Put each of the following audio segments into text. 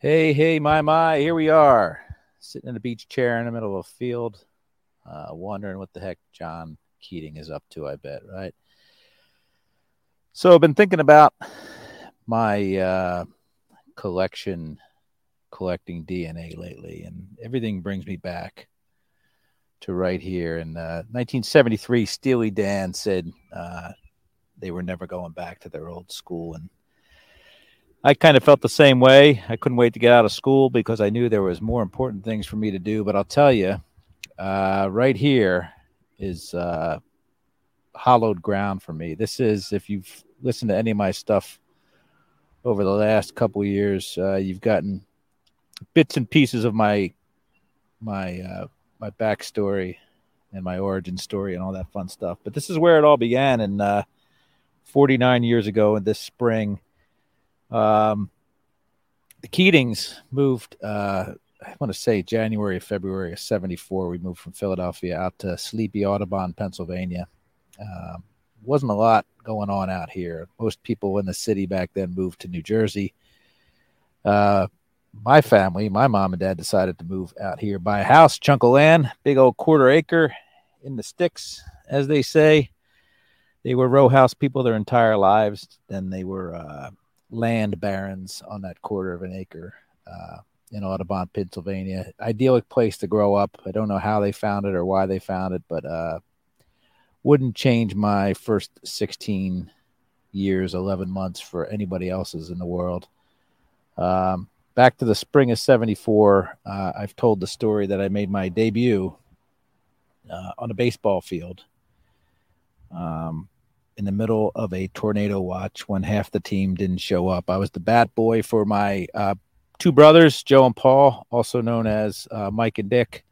Hey, hey, my, my, here we are, sitting in a beach chair in the middle of a field, uh, wondering what the heck John Keating is up to, I bet, right? So I've been thinking about my uh, collection, collecting DNA lately, and everything brings me back to right here. In uh, 1973, Steely Dan said uh, they were never going back to their old school, and I kind of felt the same way. I couldn't wait to get out of school because I knew there was more important things for me to do. But I'll tell you, uh, right here is uh, hollowed ground for me. This is if you've listened to any of my stuff over the last couple years, uh, you've gotten bits and pieces of my my uh, my backstory and my origin story and all that fun stuff. But this is where it all began, and uh, 49 years ago in this spring um, the Keatings moved, uh, I want to say January, or February of 74. We moved from Philadelphia out to Sleepy Audubon, Pennsylvania. Um, wasn't a lot going on out here. Most people in the city back then moved to New Jersey. Uh, my family, my mom and dad decided to move out here, buy a house, chunk of land, big old quarter acre in the sticks, as they say. They were row house people their entire lives. Then they were uh, land barons on that quarter of an acre uh, in Audubon, Pennsylvania. Idyllic place to grow up. I don't know how they found it or why they found it, but uh, wouldn't change my first 16 years, 11 months for anybody else's in the world. Um, back to the spring of 74, uh, I've told the story that I made my debut uh, on a baseball field. Um, in the middle of a tornado watch when half the team didn't show up. I was the bat boy for my uh, two brothers, Joe and Paul, also known as uh, Mike and Dick.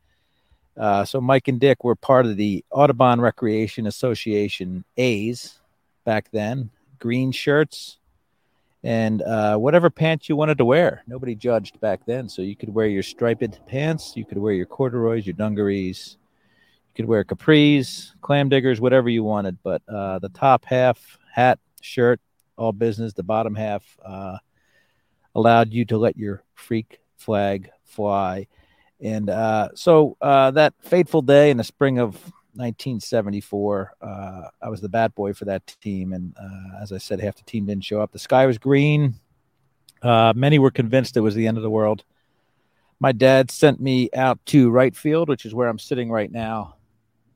Uh, so Mike and Dick were part of the Audubon Recreation Association A's back then. Green shirts and uh, whatever pants you wanted to wear. Nobody judged back then, so you could wear your striped pants, you could wear your corduroys, your dungarees, could wear capris, clam diggers, whatever you wanted. But uh, the top half, hat, shirt, all business. The bottom half uh, allowed you to let your freak flag fly. And uh, so uh, that fateful day in the spring of 1974, uh, I was the bat boy for that team. And uh, as I said, half the team didn't show up. The sky was green. many were convinced it was the end of the world my dad sent me out to right field, which is where I'm sitting right now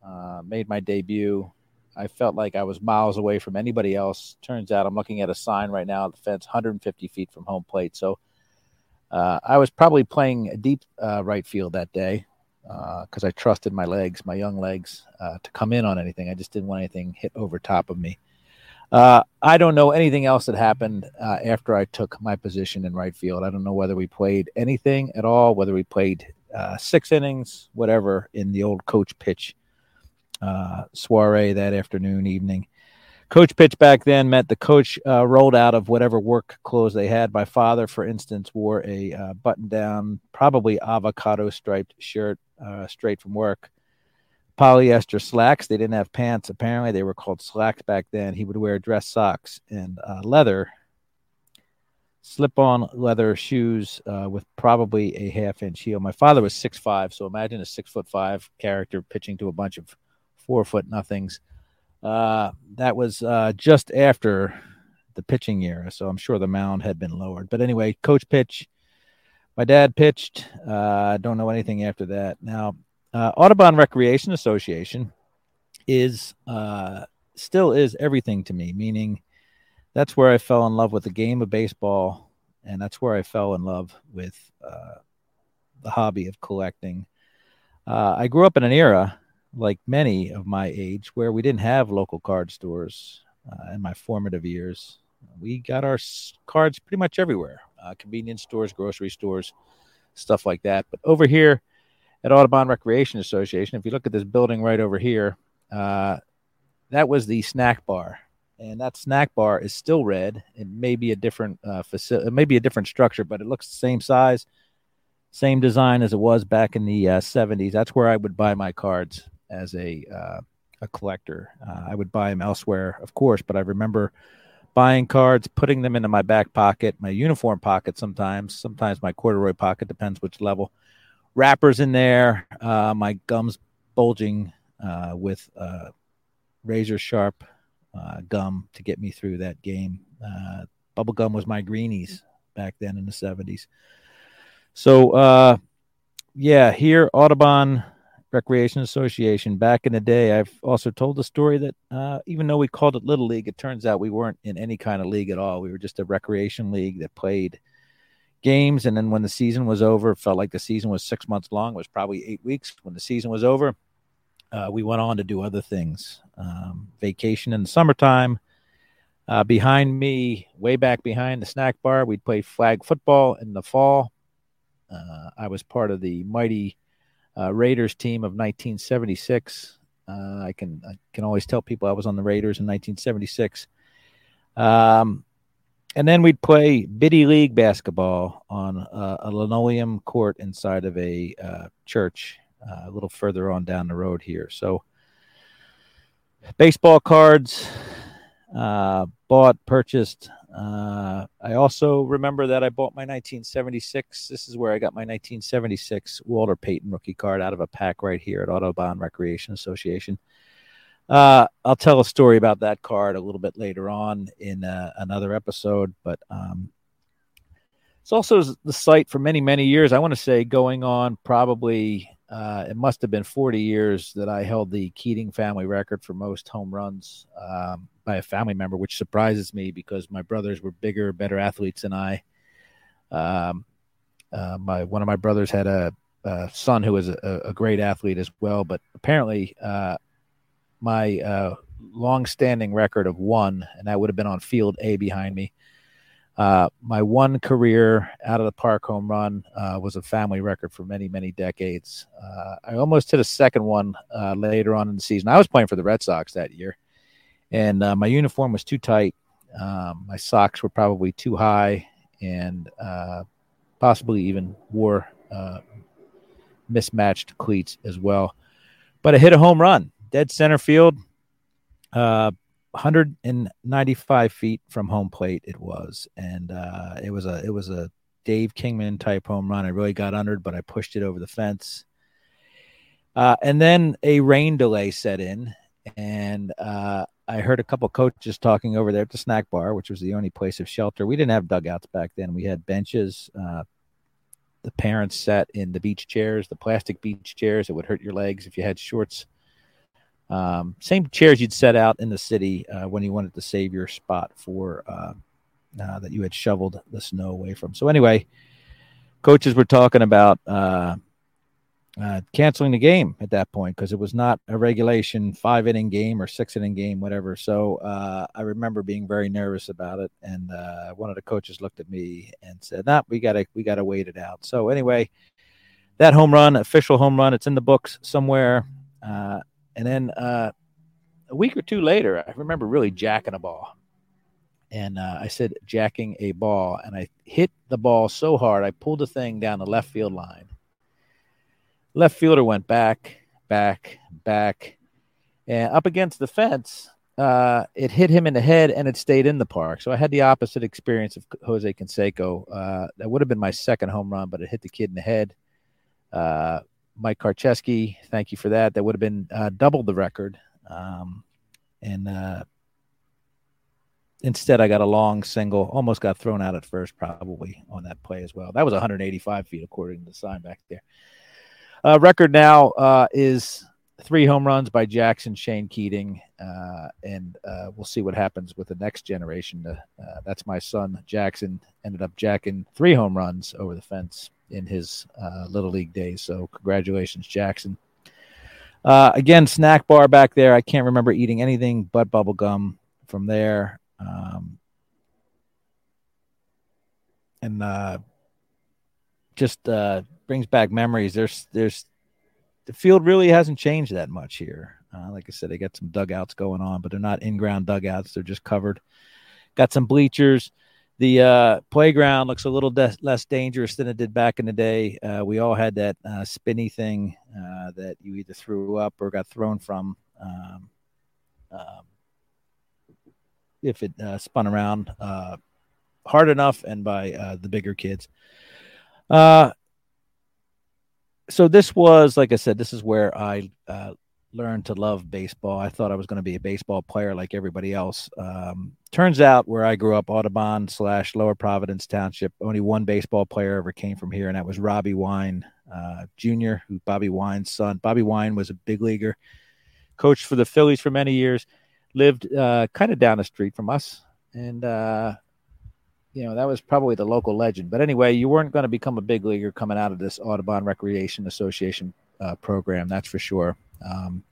uh, made my debut. I felt like I was miles away from anybody else. Turns out I'm looking at a sign right now at the fence, 150 feet from home plate. So uh, I was probably playing deep uh, right field that day because uh, I trusted my legs, my young legs, uh, to come in on anything. I just didn't want anything hit over top of me. Uh, I don't know anything else that happened after I took my position in right field. I don't know whether we played anything at all, whether we played six innings, whatever, in the old coach pitch uh, soiree that afternoon, evening. Coach pitch back then meant the coach uh, rolled out of whatever work clothes they had. My father, for instance, wore a uh, button down, probably avocado striped shirt uh, straight from work. Polyester slacks. They didn't have pants. Apparently, they were called slacks back then. He would wear dress socks and uh, leather, slip on leather shoes uh, with probably a half inch heel. My father was six five, so imagine a six foot five character pitching to a bunch of four foot nothings. Uh, that was uh, just after the pitching era, so I'm sure the mound had been lowered. But anyway, coach pitch. My dad pitched. I uh, don't know anything after that. Now, uh, Audubon Recreation Association is uh, still is everything to me. Meaning, that's where I fell in love with the game of baseball, and that's where I fell in love with the hobby of collecting. Uh, I grew up in an era like many of my age, where we didn't have local card stores uh, in my formative years. We got our cards pretty much everywhere uh, convenience stores, grocery stores, stuff like that. But over here at Audubon Recreation Association, if you look at this building right over here, uh, that was the snack bar. And that snack bar is still red. It may be a different uh, facility, it may be a different structure, but it looks the same size, same design as it was back in the uh, 70s. That's where I would buy my cards as a uh, a collector. Uh, I would buy them elsewhere, of course, but I remember buying cards, putting them into my back pocket, my uniform pocket sometimes, sometimes my corduroy pocket, depends which level. Wrappers in there, uh, my gums bulging uh, with uh, razor sharp uh, gum to get me through that game. Uh, bubble gum was my greenies back then in the 70s. So, yeah, here, Audubon Recreation Association. Back in the day, I've also told the story that uh, even though we called it Little League, it turns out we weren't in any kind of league at all. We were just a recreation league that played games. And then when the season was over, it felt like the season was six months long. It was probably eight weeks. When the season was over, uh, we went on to do other things. Um, vacation in the summertime. Uh, behind me, way back behind the snack bar, we'd play flag football in the fall. Uh, I was part of the mighty uh, Raiders team of 1976. Uh, I can I can always tell people I was on the Raiders in 1976. Um, and then we'd play biddy league basketball on a, a linoleum court inside of a uh, church uh, a little further on down the road here. So, baseball cards, uh, bought, purchased. Uh, I also remember that I bought my 1976. This is where I got my 1976 Walter Payton rookie card out of a pack right here at Audubon Recreation Association. Uh, I'll tell a story about that card a little bit later on in uh, another episode, but um, it's also the site for many, many years. I want to say going on probably uh, it must have been 40 years that I held the Keating family record for most home runs um, by a family member, which surprises me because my brothers were bigger, better athletes than I. Um, uh, my one of my brothers had a, a son who was a, a, great athlete as well, but apparently uh, my uh, long-standing record of one, and that would have been on field A behind me, uh, my one career out of the park home run uh, was a family record for many, many decades. Uh, I almost hit a second one uh, later on in the season. I was playing for the Red Sox that year, and uh, my uniform was too tight. Um, my socks were probably too high, and possibly even wore mismatched cleats as well. But I hit a home run, dead center field. 195 feet from home plate it was. And uh, it was a it was a dave kingman type home run. I really got under it but i pushed it over the fence. Uh, and then a rain delay set in and uh, i heard a couple coaches talking over there at the snack bar which was the only place of shelter. We didn't have dugouts back then. We had benches uh, the parents sat in the beach chairs the plastic beach chairs It would hurt your legs if you had shorts um, same chairs you'd set out in the city uh, when you wanted to save your spot for uh, uh, that you had shoveled the snow away from. So anyway, coaches were talking about uh, uh, canceling the game at that point because it was not a regulation five inning game or six inning game, whatever. So uh, I remember being very nervous about it, and one of the coaches looked at me and said, "Nah, we gotta we gotta wait it out." So anyway, that home run, official home run, it's in the books somewhere. Uh, and then uh, a week or two later, I remember really jacking a ball. And uh, I said, jacking a ball. And I hit the ball so hard, I pulled the thing down the left field line. Left fielder went back, back, back, and up against the fence. Uh, it hit him in the head and it stayed in the park. So I had the opposite experience of Jose Canseco. Uh, that would have been my second home run, but it hit the kid in the head. Uh, Mike Karcheski, thank you for that. That would have been uh, double the record. Um, and uh, instead, I got a long single, almost got thrown out at first, probably on that play as well. That was 185 feet, according to the sign back there. Uh, record now uh, is three home runs by Jackson Shane Keating, uh, and uh, we'll see what happens with the next generation. That's my son Jackson ended up jacking three home runs over the fence in his uh, little league days. So congratulations, Jackson. Uh, again, snack bar back there. I can't remember eating anything but bubble gum from there. Um, and uh, just uh, brings back memories. There's there's the field really hasn't changed that much here. Uh, like I said, they got some dugouts going on, but they're not in ground dugouts. They're just covered. Got some bleachers. The uh, playground looks a little de- less dangerous than it did back in the day. Uh, we all had that uh, spinny thing uh, that you either threw up or got thrown from. Um, um, if it uh, spun around uh, hard enough and by the bigger kids. So this was, like I said, this is where I learned to love baseball. I thought I was going to be a baseball player like everybody else. Um, turns out, where I grew up, Audubon slash Lower Providence Township, only one baseball player ever came from here, and that was Robbie Wine uh, Jr., who Bobby Wine's son. Bobby Wine was a big leaguer, coached for the Phillies for many years, lived uh, kind of down the street from us, and uh, you know that was probably the local legend. But anyway, you weren't going to become a big leaguer coming out of this Audubon Recreation Association uh, program, that's for sure. Um,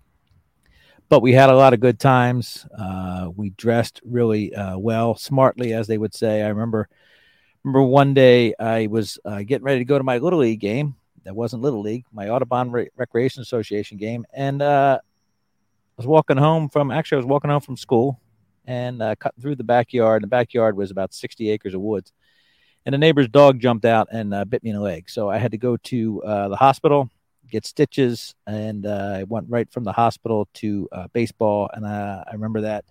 but we had a lot of good times. Uh, we dressed really uh, well, smartly, as they would say. I remember, remember one day I was uh, getting ready to go to my little league game. That wasn't little league, my Audubon Re- Recreation Association game, and uh, I was walking home from. Actually, I was walking home from school and uh, cutting through the backyard. And The backyard was about sixty acres of woods, and a neighbor's dog jumped out and uh, bit me in the leg. So I had to go to the hospital get stitches, and uh, I went right from the hospital to uh, baseball. And I remember that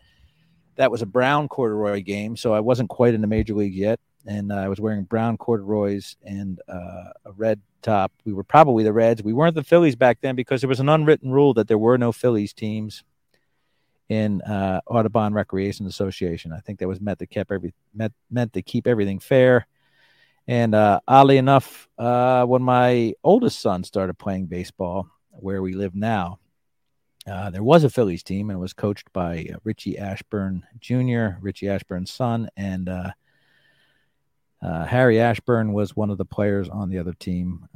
that was a brown corduroy game, so I wasn't quite in the major league yet, and I was wearing brown corduroys and uh, a red top. We were probably the Reds. We weren't the Phillies back then because there was an unwritten rule that there were no Phillies teams in uh, Audubon Recreation Association. I think that was meant to keep every meant, meant to keep everything fair and uh, oddly enough, uh, when my oldest son started playing baseball, where we live now, uh, there was a Phillies team and it was coached by uh, Richie Ashburn Jr., Richie Ashburn's son, and uh, uh, Harry Ashburn was one of the players on the other team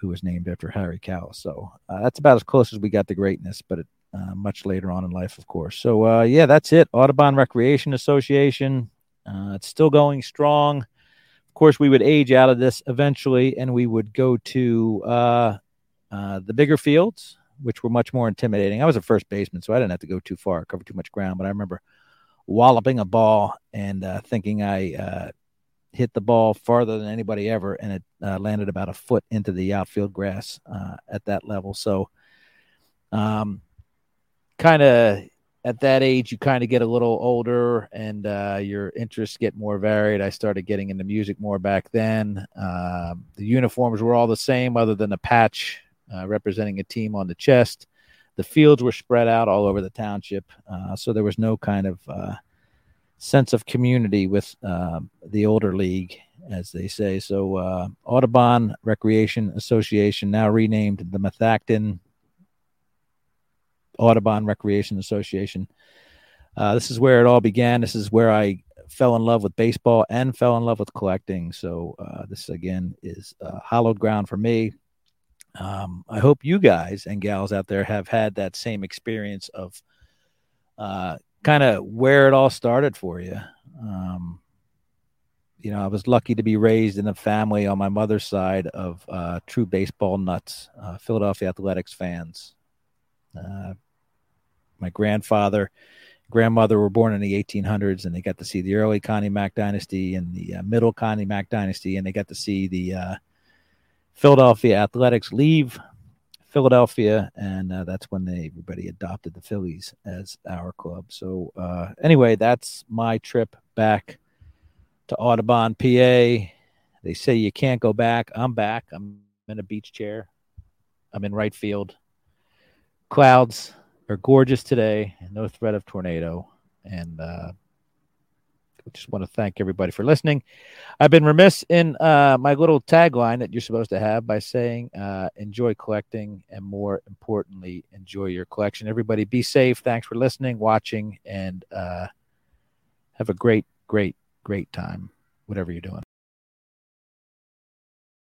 who was named after Harry Kalas. So that's about as close as we got to greatness, but it, much later on in life, of course. So yeah, that's it. Audubon Recreation Association. it's still going strong. Of course, we would age out of this eventually, and we would go to uh, uh, the bigger fields, which were much more intimidating. I was a first baseman, so I didn't have to go too far, cover too much ground. But I remember walloping a ball and uh, thinking I uh, hit the ball farther than anybody ever, and it uh, landed about a foot into the outfield grass uh, at that level. So, um, kind of at that age, you kind of get a little older and uh, your interests get more varied. I started getting into music more back then. Uh, the uniforms were all the same, other than a patch uh, representing a team on the chest. The fields were spread out all over the township, uh, so there was no kind of uh, sense of community with um, the older league, as they say. So, uh, Audubon Recreation Association, now renamed the Methacton Audubon Recreation Association. Uh, this is where it all began. This is where I fell in love with baseball and fell in love with collecting. So uh, this again is uh, hallowed ground for me. Um, I hope you guys and gals out there have had that same experience of uh, kind of where it all started for you. Um, you know, I was lucky to be raised in a family on my mother's side of uh, true baseball nuts, uh, Philadelphia Athletics fans. Uh, my grandfather, grandmother were born in the 1800s, and they got to see the early Connie Mack dynasty and the uh, middle Connie Mack dynasty, and they got to see the uh, Philadelphia Athletics leave Philadelphia, and uh, that's when they everybody adopted the Phillies as our club. So uh, anyway, that's my trip back to Audubon, PA. They say you can't go back. I'm back. I'm in a beach chair. I'm in right field. Clouds are gorgeous today. And no threat of tornado. And uh, just want to thank everybody for listening. I've been remiss in uh, my little tagline that you're supposed to have by saying uh, enjoy collecting and more importantly, enjoy your collection. Everybody be safe. Thanks for listening, watching, and uh, have a great, great, great time, whatever you're doing.